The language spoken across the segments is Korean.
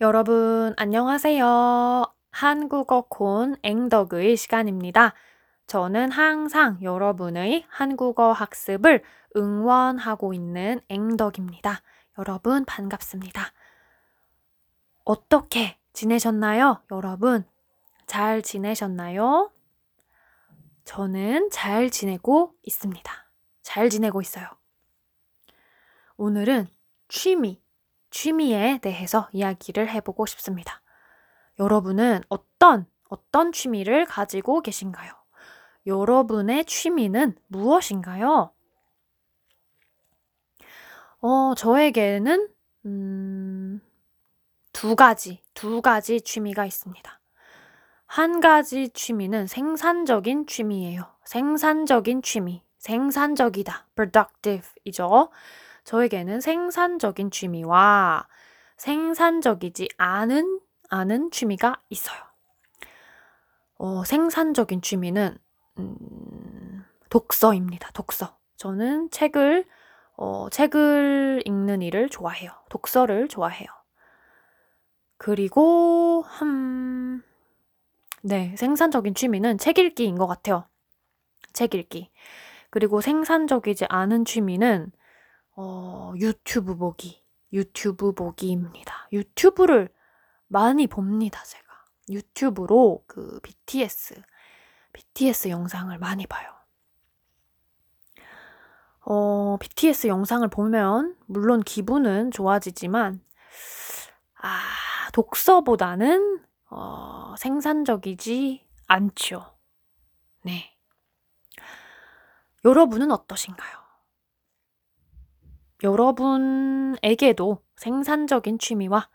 여러분, 안녕하세요. 한국어 콘 앵덕의 시간입니다. 저는 항상 여러분의 한국어 학습을 응원하고 있는 앵덕입니다. 여러분, 반갑습니다. 어떻게 지내셨나요? 여러분, 잘 지내셨나요? 저는 잘 지내고 있습니다. 잘 지내고 있어요. 오늘은 취미, 취미에 대해서 이야기를 해보고 싶습니다. 여러분은 어떤, 어떤 취미를 가지고 계신가요? 여러분의 취미는 무엇인가요? 어, 저에게는, 음, 두 가지, 두 가지 취미가 있습니다. 한 가지 취미는 생산적인 취미예요. 생산적인 취미. 생산적이다. productive이죠. 저에게는 생산적인 취미와 생산적이지 않은, 않은 취미가 있어요. 어, 생산적인 취미는, 음, 독서입니다. 독서. 저는 책을, 어, 책을 읽는 일을 좋아해요. 독서를 좋아해요. 그리고, 음, 네, 생산적인 취미는 책 읽기인 것 같아요. 책 읽기. 그리고 생산적이지 않은 취미는 어, 유튜브 보기, 유튜브 보기입니다. 유튜브를 많이 봅니다, 제가. 유튜브로 그 BTS, BTS 영상을 많이 봐요. 어, BTS 영상을 보면, 물론 기분은 좋아지지만, 아, 독서보다는, 어, 생산적이지 않죠. 네. 여러분은 어떠신가요? 여러분에게도 생산적인 취미와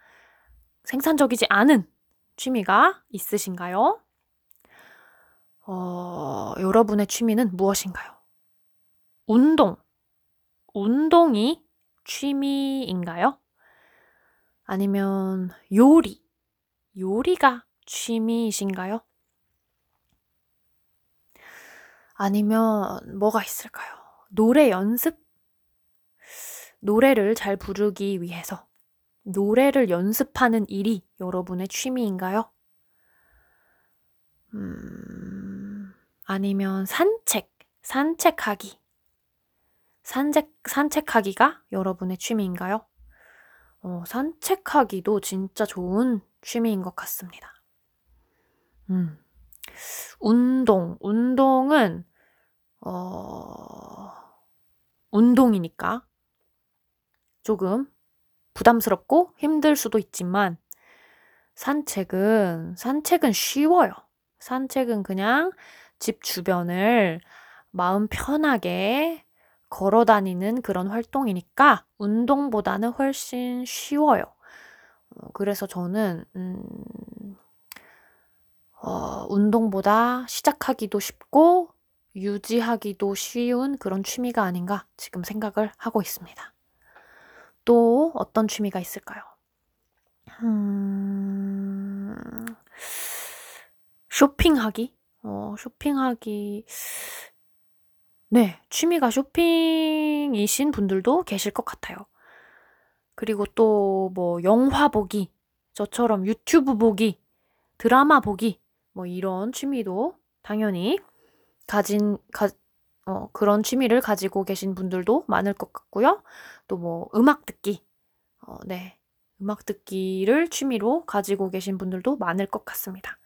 생산적이지 않은 취미가 있으신가요? 어, 여러분의 취미는 무엇인가요? 운동. 운동이 취미인가요? 아니면 요리. 요리가 취미이신가요? 아니면 뭐가 있을까요? 노래 연습? 노래를 잘 부르기 위해서 노래를 연습하는 일이 여러분의 취미인가요? 음, 아니면 산책, 산책하기. 산책, 산책하기가 여러분의 취미인가요? 어, 산책하기도 진짜 좋은 취미인 것 같습니다. 음. 운동, 운동은, 어, 운동이니까 조금 부담스럽고 힘들 수도 있지만 산책은 산책은 쉬워요. 산책은 그냥 집 주변을 마음 편하게 걸어 다니는 그런 활동이니까 운동보다는 훨씬 쉬워요. 어, 그래서 저는, 음, 어, 운동보다 시작하기도 쉽고 유지하기도 쉬운 그런 취미가 아닌가 지금 생각을 하고 있습니다. 또 어떤 취미가 있을까요? 음, 쇼핑하기? 어, 쇼핑하기. 네, 취미가 쇼핑이신 분들도 계실 것 같아요. 그리고 또 뭐 영화 보기, 저처럼 유튜브 보기, 드라마 보기, 뭐 이런 취미도 당연히 가진, 가, 어, 그런 취미를 가지고 계신 분들도 많을 것 같고요. 또 뭐 음악 듣기, 어, 네. 음악 듣기를 취미로 가지고 계신 분들도 많을 것 같습니다.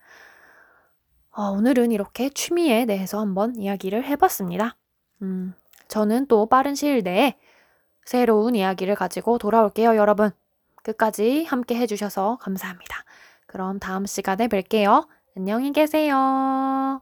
어, 오늘은 이렇게 취미에 대해서 한번 이야기를 해봤습니다. 음, 저는 또 빠른 시일 내에 새로운 이야기를 가지고 돌아올게요, 여러분. 끝까지 함께 해주셔서 감사합니다. 그럼 다음 시간에 뵐게요. 안녕히 계세요.